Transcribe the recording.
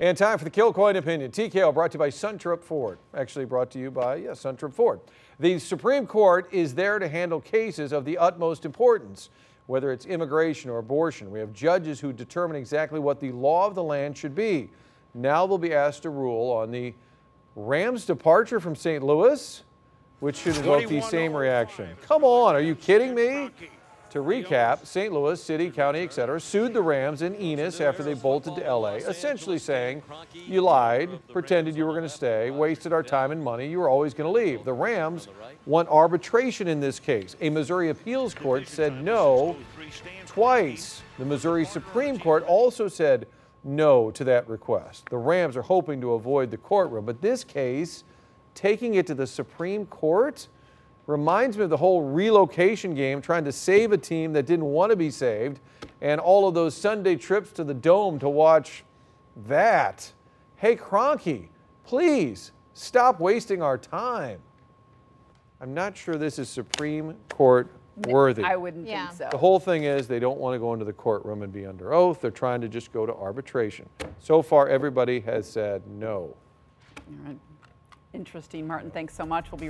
And time for the Kilcoyne opinion. TKO brought to you by Suntrup Ford. Actually brought to you by, yeah, Suntrup Ford. The Supreme Court is there to handle cases of the utmost importance, whether it's immigration or abortion. We have judges who determine exactly what the law of the land should be. Now they'll be asked to rule on the Rams' departure from St. Louis, which should evoke the same reaction. Come on, are you kidding me? To recap, St. Louis, city, county, etc., sued the Rams in Enos after they bolted to LA, essentially saying, You lied, pretended you were going to stay, wasted our time and money, you were always going to leave. The Rams want arbitration in this case. A Missouri appeals court said no twice. The Missouri Supreme Court also said no to that request. The Rams are hoping to avoid the courtroom, but this case, taking it to the Supreme Court, reminds me of the whole relocation game, trying to save a team that didn't want to be saved, and all of those Sunday trips to the Dome to watch that. Hey, Kroenke, please stop wasting our time. I'm not sure this is Supreme Court worthy. I wouldn't Yeah. think so. The whole thing is they don't want to go into the courtroom and be under oath. They're trying to just go to arbitration. So far, everybody has said no. All right. Interesting, Martin. Thanks so much. We'll be